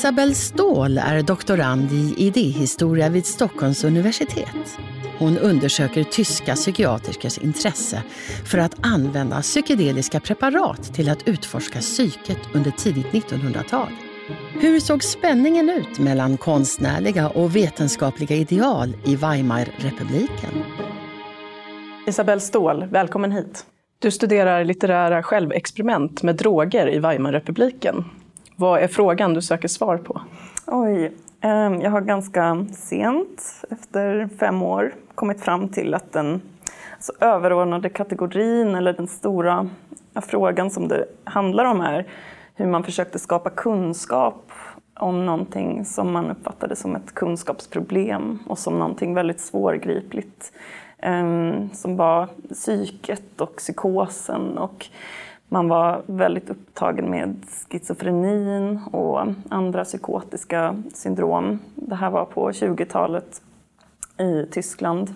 Isabel Ståhl är doktorand i idéhistoria vid Stockholms universitet. Hon undersöker tyska psykiatrikers intresse för att använda psykedeliska preparat till att utforska psyket under tidigt 1900-tal. Hur såg spänningen ut mellan konstnärliga och vetenskapliga ideal i Weimarrepubliken? Isabel Ståhl, välkommen hit. Du studerar litterära självexperiment med droger i Weimarrepubliken. Vad är frågan du söker svar på? Oj, ehm, jag har ganska sent, efter fem år, kommit fram till att den alltså, överordnade kategorin eller den stora frågan som det handlar om är hur man försökte skapa kunskap om någonting som man uppfattade som ett kunskapsproblem och som någonting väldigt svårgripligt. Ehm, som var psyket och psykosen och man var väldigt upptagen med schizofrenin och andra psykotiska syndrom. Det här var på 20-talet i Tyskland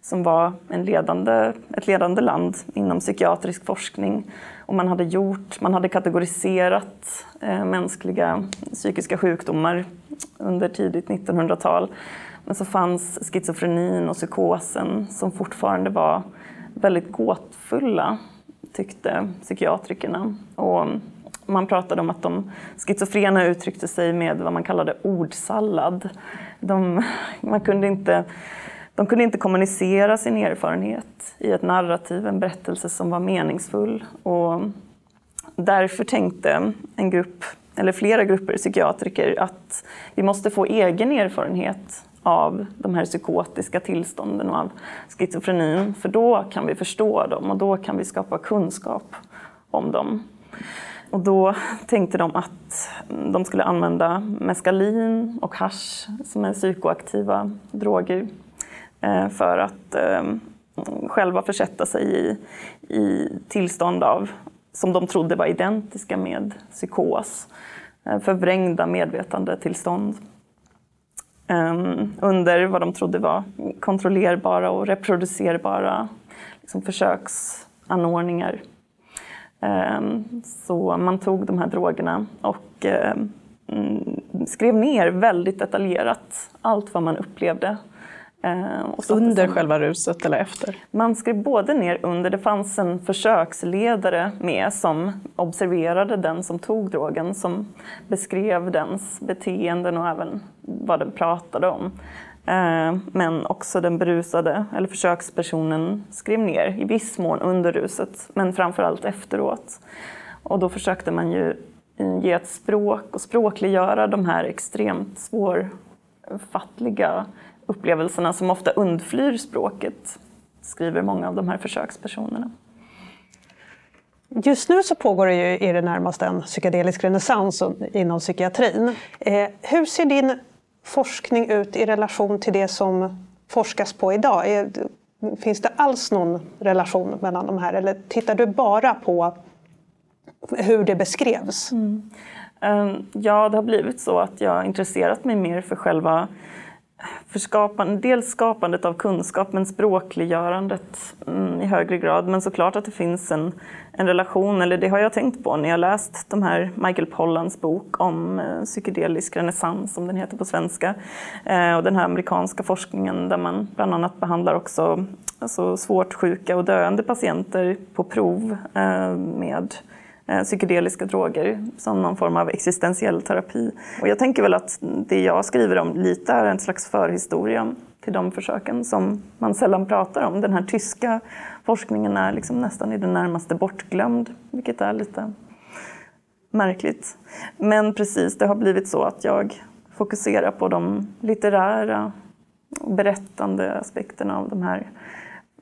som var en ledande, ett ledande land inom psykiatrisk forskning. Och man hade gjort, man hade kategoriserat eh, mänskliga psykiska sjukdomar under tidigt 1900-tal. Men så fanns schizofrenin och psykosen som fortfarande var väldigt gåtfulla tyckte psykiatrikerna. Och man pratade om att de schizofrena uttryckte sig med vad man kallade ordsallad. De, man kunde inte, de kunde inte kommunicera sin erfarenhet i ett narrativ, en berättelse som var meningsfull. Och därför tänkte en grupp, eller flera grupper psykiatriker att vi måste få egen erfarenhet av de här psykotiska tillstånden och av schizofrenin. För då kan vi förstå dem och då kan vi skapa kunskap om dem. Och då tänkte de att de skulle använda meskalin och hash som är psykoaktiva droger eh, för att eh, själva försätta sig i, i tillstånd av, som de trodde var identiska med psykos, eh, förvrängda medvetandetillstånd. Ehm, under vad de trodde var kontrollerbara och reproducerbara liksom, försöksanordningar. Ehm, så man tog de här drogerna och ehm, mm, skrev ner väldigt detaljerat allt vad man upplevde under själva ruset eller efter? Man skrev både ner under, det fanns en försöksledare med som observerade den som tog drogen, som beskrev dens beteenden och även vad den pratade om. Eh, men också den berusade, eller försökspersonen, skrev ner i viss mån under ruset, men framförallt efteråt. Och då försökte man ju ge ett språk och språkliggöra de här extremt svårfattliga upplevelserna som ofta undflyr språket, skriver många av de här försökspersonerna. Just nu så pågår det ju i det närmaste en psykedelisk renässans inom psykiatrin. Eh, hur ser din forskning ut i relation till det som forskas på idag? Är, finns det alls någon relation mellan de här eller tittar du bara på hur det beskrevs? Mm. Ehm, ja, det har blivit så att jag har intresserat mig mer för själva för skapande, dels skapandet av kunskap men språkliggörandet mm, i högre grad. Men såklart att det finns en, en relation, eller det har jag tänkt på när jag läst de här Michael Pollans bok om eh, psykedelisk renässans, som den heter på svenska. Eh, och den här amerikanska forskningen där man bland annat behandlar också alltså svårt sjuka och döende patienter på prov eh, med Eh, Eh, psykedeliska droger som någon form av existentiell terapi. Och jag tänker väl att det jag skriver om lite är en slags förhistoria till de försöken som man sällan pratar om. Den här tyska forskningen är liksom nästan i det närmaste bortglömd, vilket är lite märkligt. Men precis, det har blivit så att jag fokuserar på de litterära, berättande aspekterna av de här,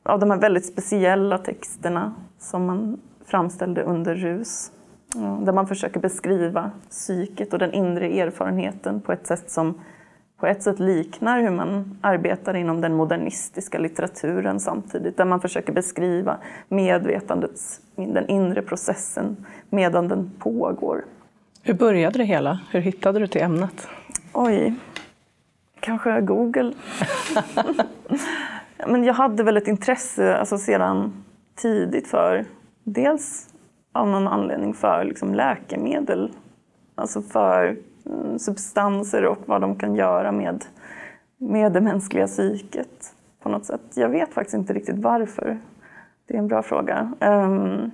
av de här väldigt speciella texterna som man framställde under rus. Där man försöker beskriva psyket och den inre erfarenheten på ett sätt som på ett sätt liknar hur man arbetar inom den modernistiska litteraturen samtidigt, där man försöker beskriva medvetandets, den inre processen medan den pågår. Hur började det hela? Hur hittade du till ämnet? Oj, kanske Google. Men jag hade väl ett intresse alltså sedan tidigt för dels av någon anledning för liksom läkemedel, alltså för mm, substanser och vad de kan göra med, med det mänskliga psyket på något sätt. Jag vet faktiskt inte riktigt varför. Det är en bra fråga. Ehm,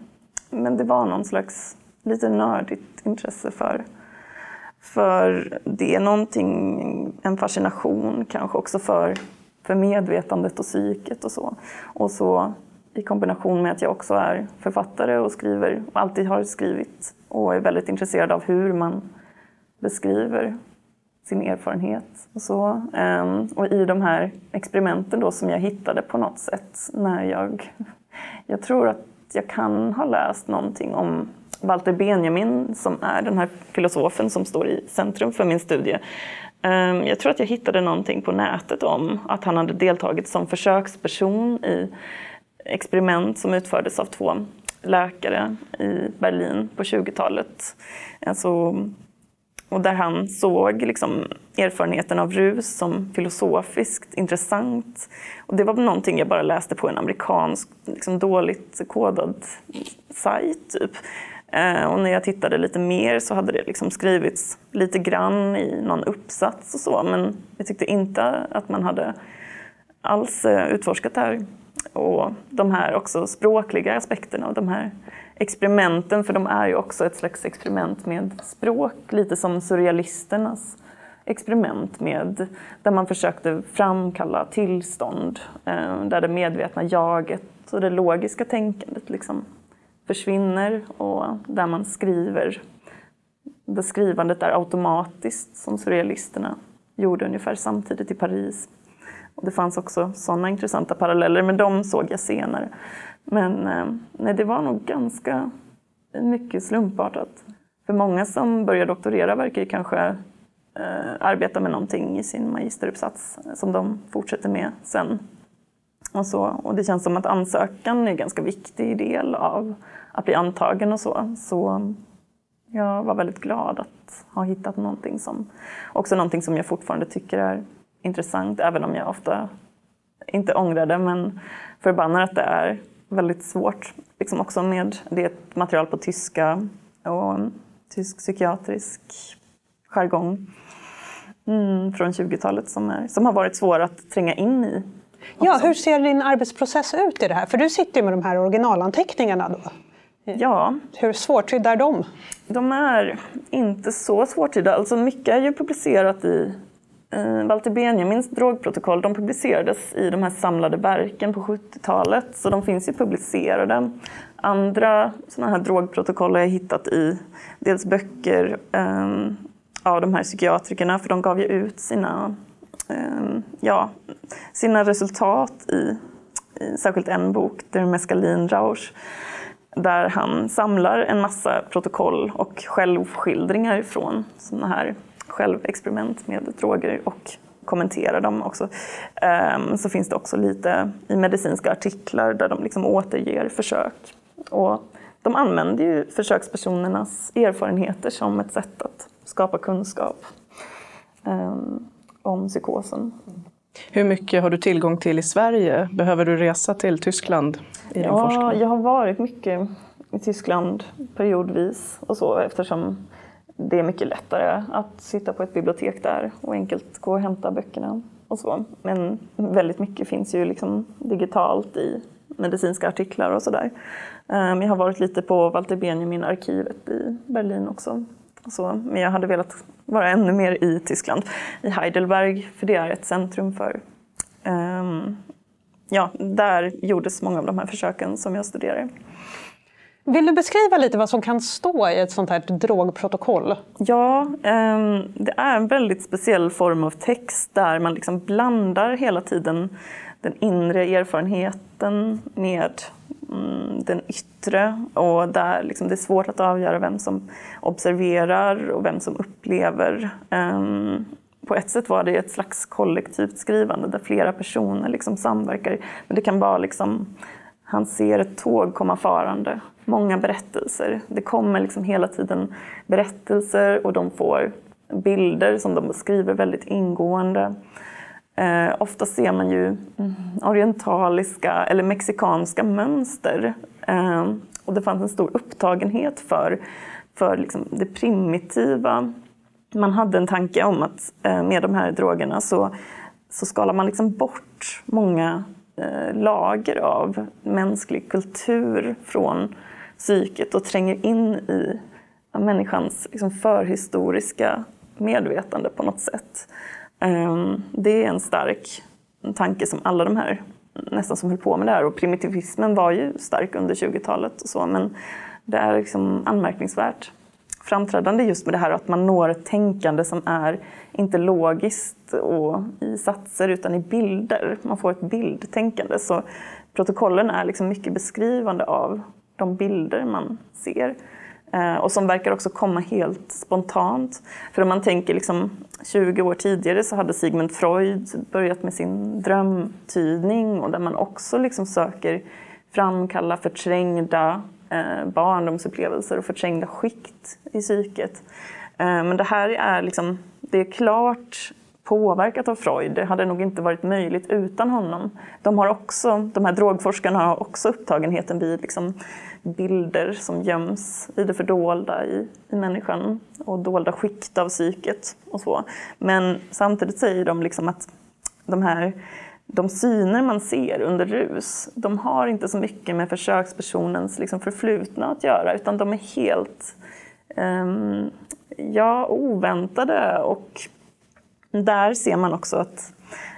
men det var någon slags lite nördigt intresse för, för det. Någonting, en fascination kanske också för, för medvetandet och psyket och så. Och så i kombination med att jag också är författare och skriver, och alltid har skrivit och är väldigt intresserad av hur man beskriver sin erfarenhet. Och, så. Ehm, och i de här experimenten då som jag hittade på något sätt när jag... Jag tror att jag kan ha läst någonting om Walter Benjamin som är den här filosofen som står i centrum för min studie. Ehm, jag tror att jag hittade någonting på nätet om att han hade deltagit som försöksperson i experiment som utfördes av två läkare i Berlin på 20-talet. Alltså, och där han såg liksom erfarenheten av rus som filosofiskt intressant. Och det var någonting jag bara läste på en amerikansk liksom dåligt kodad sajt. Typ. Eh, och när jag tittade lite mer så hade det liksom skrivits lite grann i någon uppsats och så. Men jag tyckte inte att man hade alls eh, utforskat det här och de här också språkliga aspekterna och de här experimenten, för de är ju också ett slags experiment med språk, lite som surrealisternas experiment med, där man försökte framkalla tillstånd eh, där det medvetna jaget och det logiska tänkandet liksom försvinner och där man skriver, där skrivandet är automatiskt som surrealisterna gjorde ungefär samtidigt i Paris. Och det fanns också sådana intressanta paralleller, men de såg jag senare. Men eh, nej, det var nog ganska mycket slumpartat. För många som börjar doktorera verkar ju kanske eh, arbeta med någonting i sin magisteruppsats eh, som de fortsätter med sen. Och, så, och det känns som att ansökan är en ganska viktig del av att bli antagen och så. Så jag var väldigt glad att ha hittat någonting som, också någonting som jag fortfarande tycker är intressant, även om jag ofta inte ångrar det, men förbannar att det är väldigt svårt. Liksom också med, det är ett material på tyska och tysk psykiatrisk jargong mm, från 20-talet som, som har varit svår att tränga in i. Också. Ja, hur ser din arbetsprocess ut i det här? För du sitter ju med de här originalanteckningarna då. Ja. Hur svårtydda är de? De är inte så svårtydda. Alltså mycket är ju publicerat i eh, Walter Benjamins drogprotokoll de publicerades i de här samlade verken på 70-talet, så de finns ju publicerade. Andra sådana här drogprotokoll har jag hittat i dels böcker eh, av de här psykiatrikerna, för de gav ju ut sina, eh, ja, sina resultat i, i särskilt en bok, Der Mescalin Rausch, där han samlar en massa protokoll och självskildringar från sådana här självexperiment med droger och kommenterar dem också. Ehm, så finns det också lite i medicinska artiklar där de liksom återger försök. Och de använder ju försökspersonernas erfarenheter som ett sätt att skapa kunskap ehm, om psykosen. Hur mycket har du tillgång till i Sverige? Behöver du resa till Tyskland i din ja, forskning? Jag har varit mycket i Tyskland periodvis och så eftersom det är mycket lättare att sitta på ett bibliotek där och enkelt gå och hämta böckerna och så. Men väldigt mycket finns ju liksom digitalt i medicinska artiklar och sådär. Ehm, jag har varit lite på Walter Benjamin-arkivet i Berlin också. Så, men jag hade velat vara ännu mer i Tyskland, i Heidelberg, för det är ett centrum för... Um, ja, där gjordes många av de här försöken som jag studerar. Vill du beskriva lite vad som kan stå i ett sånt här drogprotokoll? Ja, ehm, det är en väldigt speciell form av text där man liksom blandar hela tiden den inre erfarenheten med mm, den yttre och där liksom det är svårt att avgöra vem som observerar och vem som upplever. Ehm, på ett sätt var det ett slags kollektivt skrivande där flera personer liksom samverkar. Men det kan vara liksom, han ser ett tåg komma farande, många berättelser. Det kommer liksom hela tiden berättelser och de får bilder som de beskriver väldigt ingående. Eh, ofta ser man ju mm, orientaliska eller mexikanska mönster. Eh, och det fanns en stor upptagenhet för, för liksom det primitiva. Man hade en tanke om att eh, med de här drogerna så, så skalar man liksom bort många Eh, lager av mänsklig kultur från psyket och tränger in i människans liksom förhistoriska medvetande på något sätt. Ehm, det är en stark tanke som alla de här nästan som höll på med det här och primitivismen var ju stark under 20-talet och så men det är liksom anmärkningsvärt framträdande just med det här att man når ett tänkande som är inte logiskt och i satser utan i bilder. Man får ett bildtänkande. Så protokollen är liksom mycket beskrivande av de bilder man ser. Eh, och som verkar också komma helt spontant. För om man tänker liksom 20 år tidigare så hade Sigmund Freud börjat med sin drömtydning och där man också liksom söker framkalla förträngda Eh, barndomsupplevelser och förträngda skikt i psyket. Eh, men det här är, liksom, det är klart påverkat av Freud. Det hade nog inte varit möjligt utan honom. De, har också, de här drogforskarna har också upptagenheten vid liksom bilder som göms i det fördolda i, i människan och dolda skikt av psyket och så. Men samtidigt säger de liksom att de här de syner man ser under rus, de har inte så mycket med försökspersonens liksom förflutna att göra utan de är helt um, ja, oväntade och där ser man också att,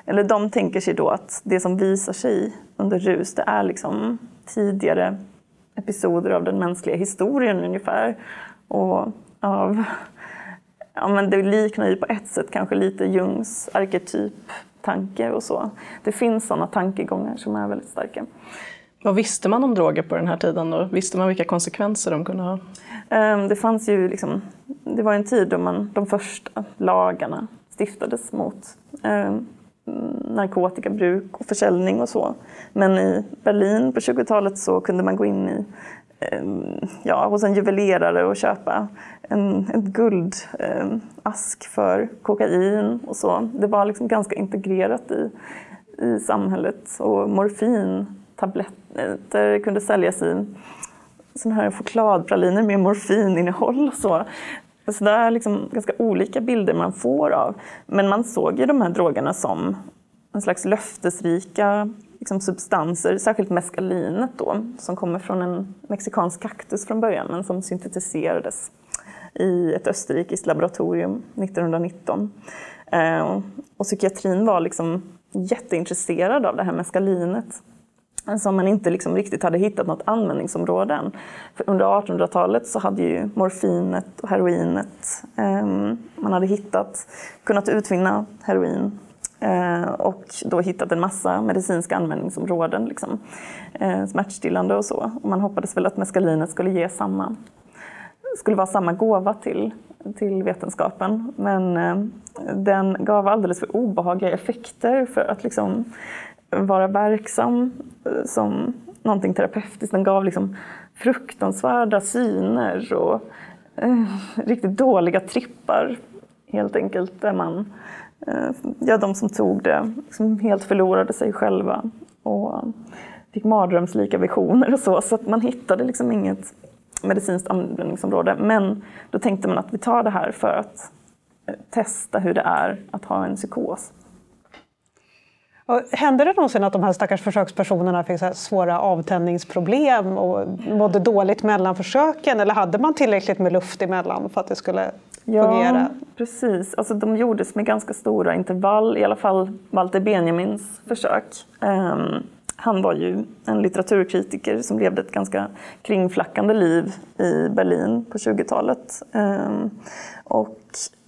eller de tänker sig då att det som visar sig under rus, det är liksom tidigare episoder av den mänskliga historien ungefär. Och av, ja men det liknar ju på ett sätt kanske lite Jungs arketyp arketyptanke och så. Det finns sådana tankegångar som är väldigt starka. Vad visste man om droger på den här tiden? Då? Visste man vilka konsekvenser de kunde ha? Ehm, det fanns ju liksom, det var en tid då man, de första lagarna stiftades mot eh, narkotikabruk och försäljning och så. Men i Berlin på 20-talet så kunde man gå in i Ehm, ja, hos en juvelerare och köpa en, en guldask ehm, eh, för kokain och så. Det var liksom ganska integrerat i, i samhället och morfintabletter kunde säljas i sådana här chokladpraliner med morfininnehåll och så. Så det är liksom ganska olika bilder man får av. Men man såg ju de här drogerna som en slags löftesrika liksom substanser, särskilt mescalinet då, som kommer från en mexikansk kaktus från början men som syntetiserades i ett österrikiskt laboratorium 1919. Eh, och psykiatrin var liksom jätteintresserad av det här mescalinet som man inte liksom riktigt hade hittat något användningsområde än. För under 1800-talet så hade ju morfinet och heroinet, eh, man hade hittat, kunnat utvinna heroin Eh, och då hittat en massa medicinska användningsområden, liksom, eh, smärtstillande och så. Och man hoppades väl att mescalinet skulle ge samma, skulle vara samma gåva till, till vetenskapen. Men eh, den gav alldeles för obehagliga effekter för att liksom vara verksam som någonting terapeutiskt. Den gav liksom fruktansvärda syner och eh, riktigt dåliga trippar helt enkelt. Där man, Eh, ja, de som tog det liksom helt förlorade sig själva och fick mardrömslika visioner och så. Så att man hittade liksom inget medicinskt användningsområde. Men då tänkte man att vi tar det här för att eh, testa hur det är att ha en psykos. Och hände det någonsin att de här stackars försökspersonerna fick så svåra avtändningsproblem och mådde dåligt mellan försöken? Eller hade man tillräckligt med luft emellan för att det skulle ja, fungera? precis. Alltså, de gjordes med ganska stora intervall, i alla fall Walter Benjamins försök. Um, han var ju en litteraturkritiker som levde ett ganska kringflackande liv i Berlin på 20-talet. Um, ehm, och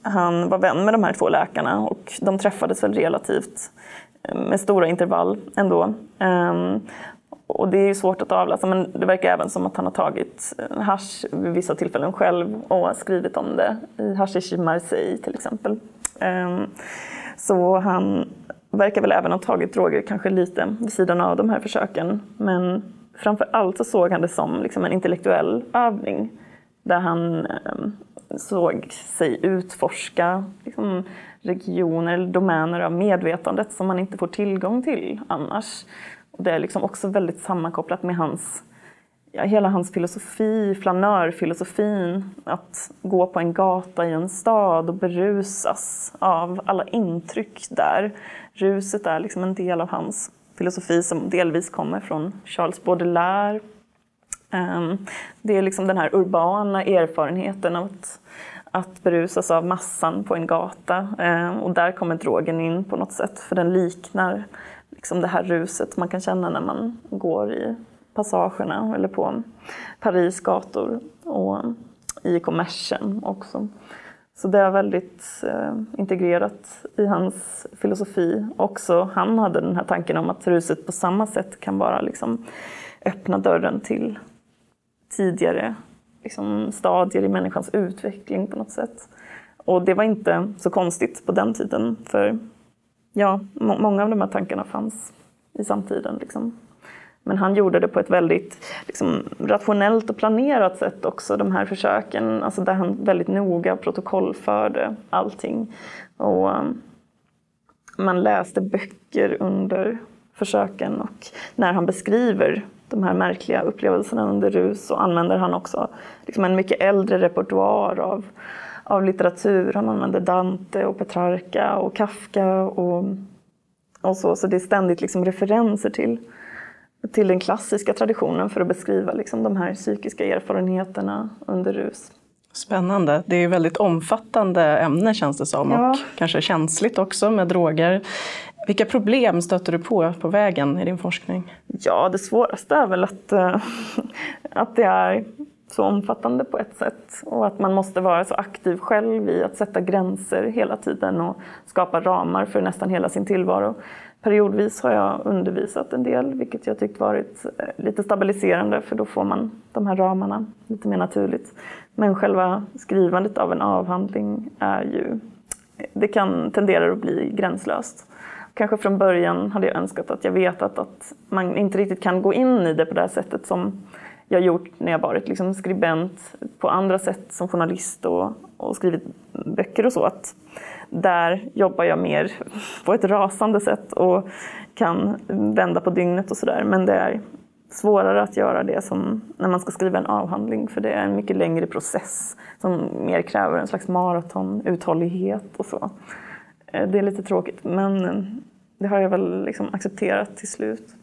han var vän med de här två läkarna och de träffades väl relativt med stora intervall ändå. Um, och det är ju svårt att avläsa men det verkar även som att han har tagit eh, hash vid vissa tillfällen själv och skrivit om det i Hashish i Marseille till exempel. Ehm, så han verkar väl även ha tagit droger kanske lite vid sidan av de här försöken. Men framför allt så såg han det som liksom en intellektuell övning där han ehm, såg sig utforska liksom, regioner eller domäner av medvetandet som man inte får tillgång till annars. Och det är liksom också väldigt sammankopplat med hans, ja, hela hans filosofi, flanörfilosofin. Att gå på en gata i en stad och berusas av alla intryck där. Ruset är liksom en del av hans filosofi som delvis kommer från Charles Baudelaire. Ehm, det är liksom den här urbana erfarenheten av att att berusas av massan på en gata. Eh, och där kommer drogen in på något sätt, för den liknar liksom det här ruset man kan känna när man går i passagerna eller på Paris gator och i kommersen också. Så det är väldigt eh, integrerat i hans filosofi. Också han hade den här tanken om att ruset på samma sätt kan bara liksom öppna dörren till tidigare liksom, stadier i människans utveckling på något sätt. Och det var inte så konstigt på den tiden för ja, må många av de här tankarna fanns i samtiden. Liksom. Men han gjorde det på ett väldigt liksom, rationellt och planerat sätt också, de här försöken. Alltså där han väldigt noga protokollförde allting. Och um, man läste böcker under försöken och när han beskriver de här märkliga upplevelserna under rus så använder han också liksom en mycket äldre repertoar av, av litteratur. Han använder Dante och Petrarca och Kafka och, och så. Så det är ständigt liksom referenser till, till den klassiska traditionen för att beskriva liksom de här psykiska erfarenheterna under rus. Spännande. Det är väldigt omfattande ämne känns det som ja. och kanske känsligt också med droger. Vilka problem stöter du på på vägen i din forskning? Ja, det svåraste är väl att, eh, att det är så omfattande på ett sätt och att man måste vara så aktiv själv i att sätta gränser hela tiden och skapa ramar för nästan hela sin tillvaro. Periodvis har jag undervisat en del, vilket jag tyckt varit eh, lite stabiliserande för då får man de här ramarna lite mer naturligt. Men själva skrivandet av en avhandling är ju, det kan tendera att bli gränslöst. Kanske från början hade jag önskat att jag vetat att man inte riktigt kan gå in i det på det här sättet som jag gjort när jag varit liksom skribent på andra sätt som journalist och, och skrivit böcker och så. Att där jobbar jag mer på ett rasande sätt och kan vända på dygnet och sådär. Men det är svårare att göra det som när man ska skriva en avhandling för det är en mycket längre process som mer kräver en slags maraton, uthållighet och så. Eh, det är lite tråkigt men eh, det har jag väl liksom accepterat till slut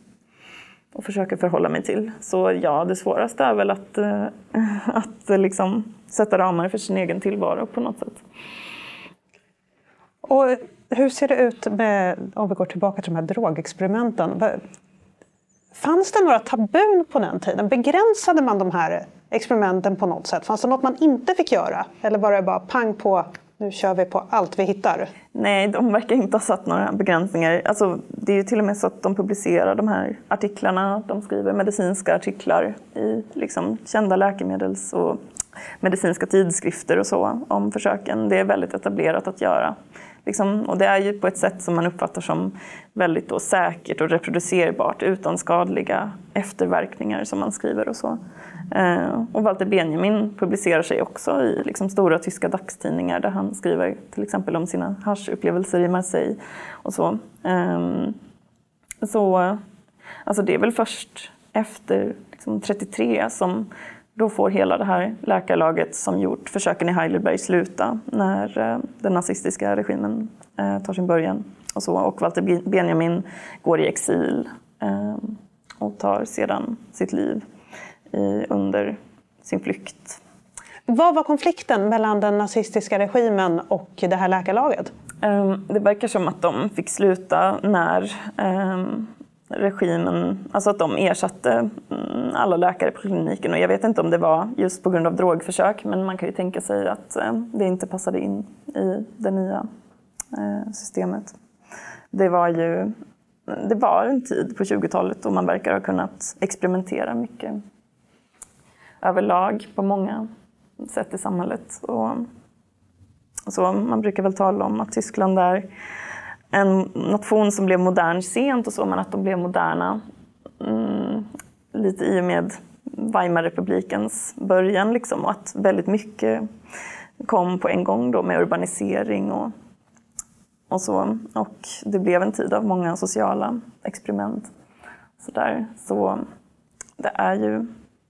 och försöker förhålla mig till. Så ja, det svåraste är väl att, eh, att liksom sätta ramar för sin egen tillvaro på något sätt. Och hur ser det ut med, om vi går tillbaka till de här drogexperimenten? Fanns det några tabun på den tiden? Begränsade man de här experimenten på något sätt? Fanns det något man inte fick göra? Eller var det bara pang på, nu kör vi på allt vi hittar? Nej, de verkar inte ha satt några begränsningar. Alltså, det är ju till och med så att de publicerar de här artiklarna. De skriver medicinska artiklar i liksom, kända läkemedels och medicinska tidskrifter och så om försöken. Det är väldigt etablerat att göra. Liksom, och det är ju på ett sätt som man uppfattar som väldigt då säkert och reproducerbart utan skadliga efterverkningar som man skriver och så. Eh, och Walter Benjamin publicerar sig också i liksom, stora tyska dagstidningar där han skriver till exempel om sina haschupplevelser i Marseille och så. Eh, så alltså det är väl först efter liksom, 33 som då får hela det här läkarlaget som gjort försöken i Heidelberg sluta när eh, den nazistiska regimen eh, tar sin början. Och, så. och Walter Benjamin går i exil eh, och tar sedan sitt liv under sin flykt. Vad var konflikten mellan den nazistiska regimen och det här läkarlaget? Ehm, det verkar som att de fick sluta när ehm, regimen, alltså att de ersatte mm, alla läkare på kliniken. Och jag vet inte om det var just på grund av drogförsök, men man kan ju tänka sig att eh, det inte passade in i det nya eh, systemet. Det var ju det var en tid på 20-talet då man verkar ha kunnat experimentera mycket överlag på många sätt i samhället. Och Så man brukar väl tala om att Tyskland är en nation som blev modern sent och så, men att de blev moderna mm, lite i och med Weimarrepublikens början liksom, och att väldigt mycket kom på en gång då med urbanisering och, och så. Och det blev en tid av många sociala experiment. Så, där. så det är ju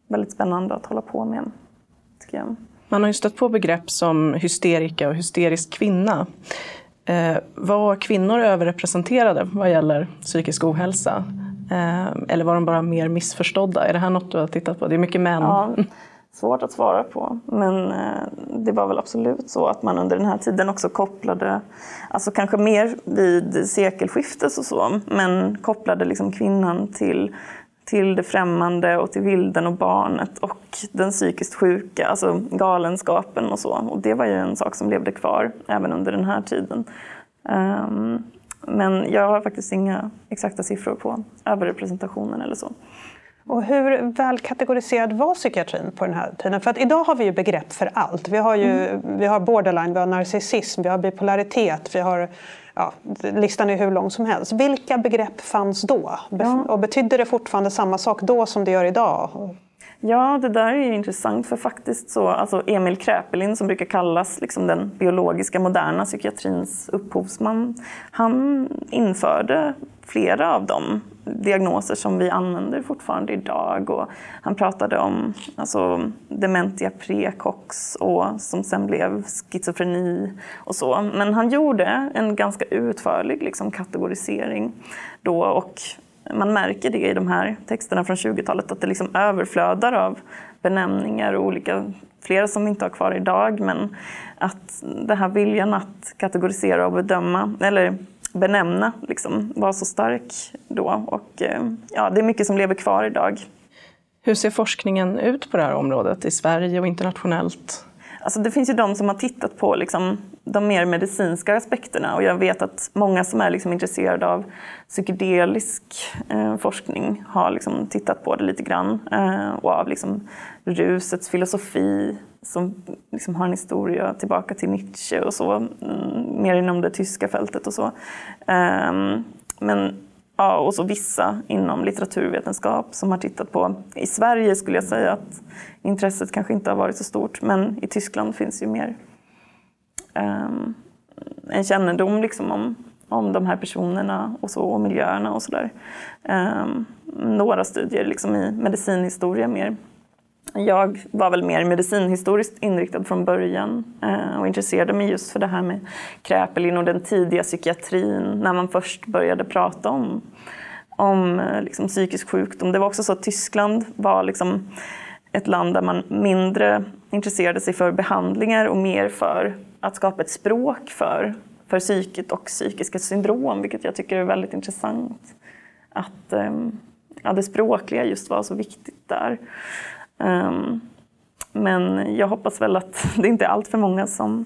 väldigt spännande att hålla på med, tycker jag. Man har ju stött på begrepp som hysterika och hysterisk kvinna. Eh, var kvinnor överrepresenterade vad gäller psykisk ohälsa? Eh, eller var de bara mer missförstådda? Är det här något du har tittat på? Det är mycket män. Ja, svårt att svara på. Men eh, det var väl absolut så att man under den här tiden också kopplade, alltså kanske mer vid sekelskiftet och så, men kopplade liksom kvinnan till till det främmande och till vilden och barnet och den psykiskt sjuka, alltså galenskapen och så. Och det var ju en sak som levde kvar även under den här tiden. Um, men jag har faktiskt inga exakta siffror på överrepresentationen eller så. Och hur väl kategoriserad var psykiatrin på den här tiden? För att idag har vi ju begrepp för allt. Vi har, ju, mm. vi har borderline, vi har narcissism, vi har bipolaritet, vi har ja, listan är hur lång som helst. Vilka begrepp fanns då? Ja. Och betydde det fortfarande samma sak då som det gör idag? Ja, det där är intressant för faktiskt så, alltså Emil Kräpelin som brukar kallas liksom den biologiska moderna psykiatrins upphovsman, han införde flera av de diagnoser som vi använder fortfarande idag. Och han pratade om alltså, dementia precox och som sen blev schizofreni och så. Men han gjorde en ganska utförlig liksom, kategorisering då och man märker det i de här texterna från 20-talet att det liksom överflödar av benämningar och olika, flera som vi inte har kvar idag, men att den här viljan att kategorisera och bedöma, eller benämna liksom, var så stark då. Och eh, ja, det är mycket som lever kvar idag. Hur ser forskningen ut på det här området i Sverige och internationellt? Alltså det finns ju de som har tittat på liksom de mer medicinska aspekterna och jag vet att många som är liksom intresserade av psykedelisk eh, forskning har liksom tittat på det lite grann eh, och av liksom rusets filosofi som liksom har en historia tillbaka till Nietzsche och så, mm, mer inom det tyska fältet och så. Ehm, men ja, och så vissa inom litteraturvetenskap som har tittat på, i Sverige skulle jag säga att intresset kanske inte har varit så stort, men i Tyskland finns ju mer ehm, en kännedom liksom om, om de här personerna och, så, och miljöerna och sådär. Ehm, några studier liksom i medicinhistoria mer. Jag var väl mer medicinhistoriskt inriktad från början eh, och intresserade mig just för det här med Kräpelin och den tidiga psykiatrin när man först började prata om, om eh, liksom, psykisk sjukdom. Det var också så att Tyskland var liksom, ett land där man mindre intresserade sig för behandlingar och mer för att skapa ett språk för, för psyket och psykiska syndrom, vilket jag tycker är väldigt intressant. Att ehm, ja, det språkliga just var så viktigt där. Um, men jag hoppas väl att det inte är allt för många som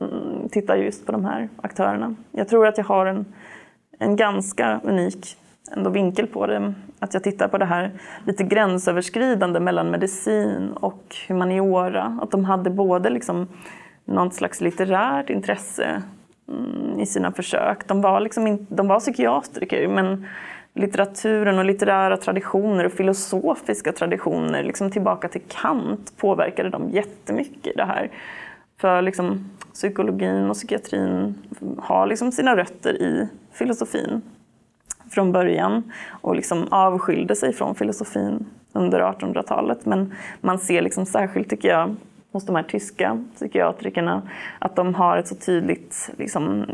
mm, tittar just på de här aktörerna. Jag tror att jag har en, en ganska unik ändå vinkel på det. Att jag tittar på det här lite gränsöverskridande mellan medicin och humaniora. Att de hade både liksom något slags litterärt intresse mm, i sina försök. De var, liksom in, de var psykiatriker men litteraturen och litterära traditioner och filosofiska traditioner liksom tillbaka till Kant påverkade dem jättemycket i det här. För liksom, psykologin och psykiatrin har liksom sina rötter i filosofin från början och liksom avskilde sig från filosofin under 1800-talet. Men man ser liksom särskilt, tycker jag, hos de här tyska psykiatrikerna att de har ett så tydligt liksom,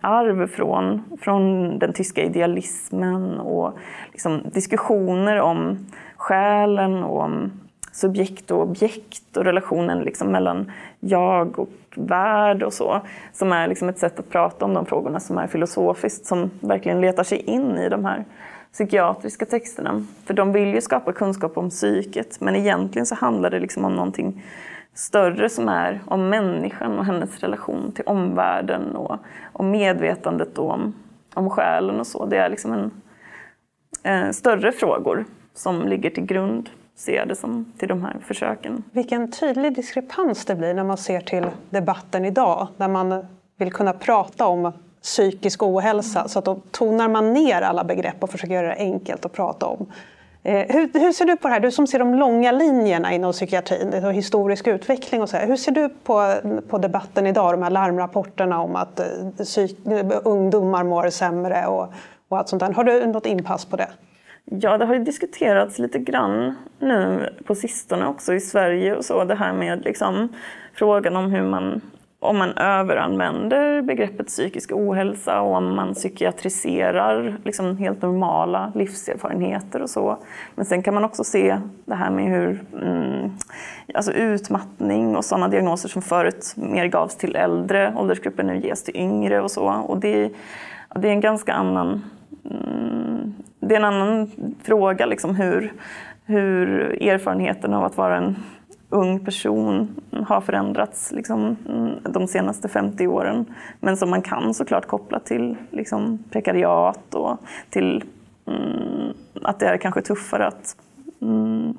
arv från, från den tyska idealismen och liksom, diskussioner om själen och om subjekt och objekt och relationen liksom mellan jag och värld och så. Som är liksom ett sätt att prata om de frågorna som är filosofiskt, som verkligen letar sig in i de här psykiatriska texterna. För de vill ju skapa kunskap om psyket, men egentligen så handlar det liksom om någonting större som är om människan och hennes relation till omvärlden och och medvetandet om, om själen och så. Det är liksom en, eh, större frågor som ligger till grund ser jag det som, till de här försöken. Vilken tydlig diskrepans det blir när man ser till debatten idag, där man vill kunna prata om psykisk ohälsa, så att då tonar man ner alla begrepp och försöker göra det enkelt att prata om. Eh, hur, hur, ser du på det här? Du som ser de långa linjerna inom psykiatrin, och historisk utveckling och så här. Hur ser du på, på debatten idag, de här larmrapporterna om att eh, psyk, ungdomar mår sämre och, och allt sånt där. Har du något inpass på det? Ja, det har ju diskuterats lite grann nu på sistone också i Sverige och så, det här med liksom frågan om hur man om man överanvänder begreppet psykisk ohälsa och om man psykiatriserar liksom helt normala livserfarenheter och så. Men sen kan man också se det här med hur mm, alltså utmattning och sådana diagnoser som förut mer gavs till äldre åldersgrupper nu ges till yngre och så. Och det, det är en ganska annan mm, det är en annan fråga liksom hur, hur erfarenheten av att vara en ung person har förändrats liksom, mm, de senaste 50 åren. Men som man kan såklart koppla till liksom, prekariat och till mm, att det är kanske tuffare att mm,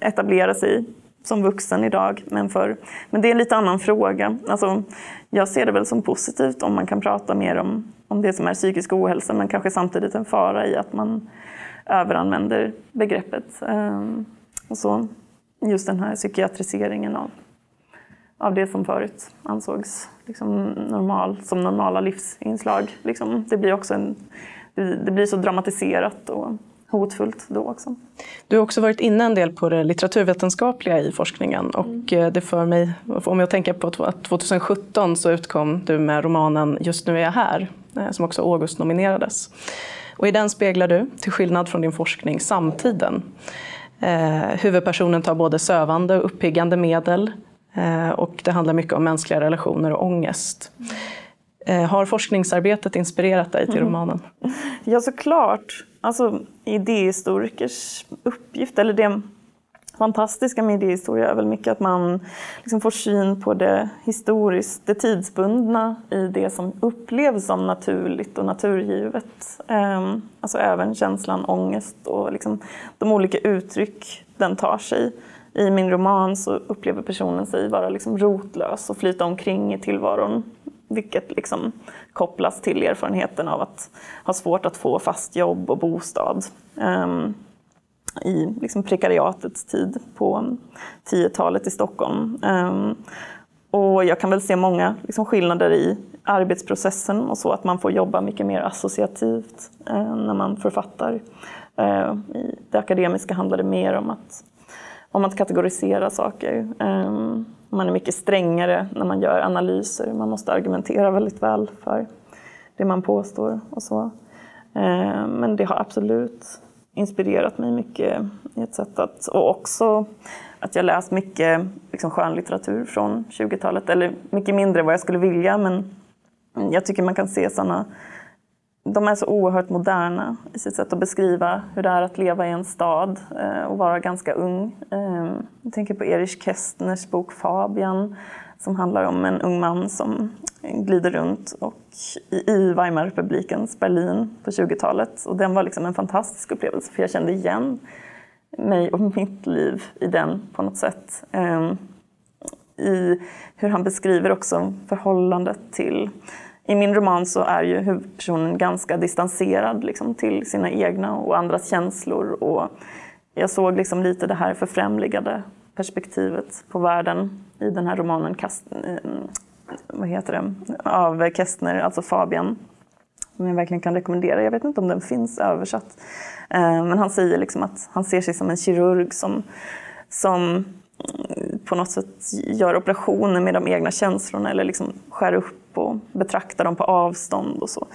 etablera sig som vuxen idag men förr. Men det är en lite annan fråga. Alltså, jag ser det väl som positivt om man kan prata mer om, om det som är psykisk ohälsa men kanske samtidigt en fara i att man överanvänder begreppet. Um, och så just den här psykiatriseringen av, av det som förut ansågs liksom normal, som normala livsinslag. Liksom, det blir också en, det blir så dramatiserat och hotfullt då också. Du har också varit inne en del på det litteraturvetenskapliga i forskningen och mm. Eh, det för mig, om jag tänker på att 2017 så utkom du med romanen Just nu är jag här, eh, som också August nominerades. Och i den speglar du, till skillnad från din forskning, samtiden. Eh, huvudpersonen tar både sövande och uppiggande medel eh, och det handlar mycket om mänskliga relationer och ångest. Eh, har forskningsarbetet inspirerat dig till mm. romanen? Ja, såklart. Alltså, idéhistorikers uppgift, eller det fantastiska med idéhistoria är väl mycket att man liksom får syn på det historiskt, det tidsbundna i det som upplevs som naturligt och naturgivet. Ehm, alltså även känslan ångest och liksom de olika uttryck den tar sig. I min roman så upplever personen sig vara liksom rotlös och flyta omkring i tillvaron vilket liksom kopplas till erfarenheten av att ha svårt att få fast jobb och bostad. Ehm, i liksom prekariatets tid på 10-talet i Stockholm. Ehm, och jag kan väl se många liksom, skillnader i arbetsprocessen och så, att man får jobba mycket mer associativt eh, när man författar. Eh, I det akademiska handlar det mer om att, om att kategorisera saker. Ehm, man är mycket strängare när man gör analyser. Man måste argumentera väldigt väl för det man påstår och så. Ehm, men det har absolut inspirerat mig mycket i ett sätt att, och också att jag läst mycket liksom, skönlitteratur från 20-talet, eller mycket mindre vad jag skulle vilja, men jag tycker man kan se sådana de är så oerhört moderna i sitt sätt att beskriva hur det är att leva i en stad eh, och vara ganska ung. Ehm, jag tänker på Erich Kästners bok Fabian som handlar om en ung man som glider runt och i Weimarrepublikens Berlin på 20-talet. Och den var liksom en fantastisk upplevelse för jag kände igen mig och mitt liv i den på något sätt. Ehm, I hur han beskriver också förhållandet till i min roman så är ju huvudpersonen ganska distanserad liksom, till sina egna och andras känslor. Och jag såg liksom lite det här förfrämligade perspektivet på världen i den här romanen ehm, vad heter det, av Kästner, alltså Fabian. Som jag verkligen kan rekommendera. Jag vet inte om den finns översatt. Eh, men han säger liksom att han ser sig som en kirurg som, som mm, på något sätt gör operationer med de egna känslorna eller liksom skär upp och betraktar dem på avstånd och så.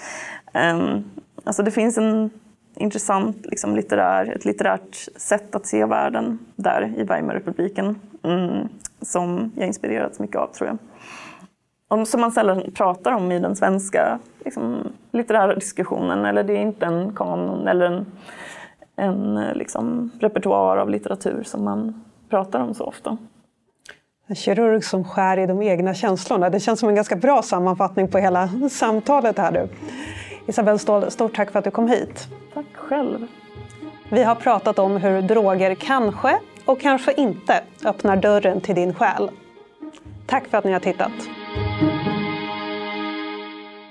Eh, alltså det finns en intressant liksom, litterär, ett litterärt sätt att se världen där i Weimarrepubliken mm, som jag inspirerats mycket av tror jag. Och som man sällan pratar om i den svenska liksom, litterära diskussionen. Eller det är inte en kanon eller en, en liksom, repertoar av litteratur som man pratar om så ofta. En kirurg som skär i de egna känslorna. Det känns som en ganska bra sammanfattning på hela samtalet här nu. Isabelle Ståhl, stort tack för att du kom hit. Tack själv. Vi har pratat om hur droger kanske och kanske inte öppnar dörren till din själ. Tack för att ni har tittat.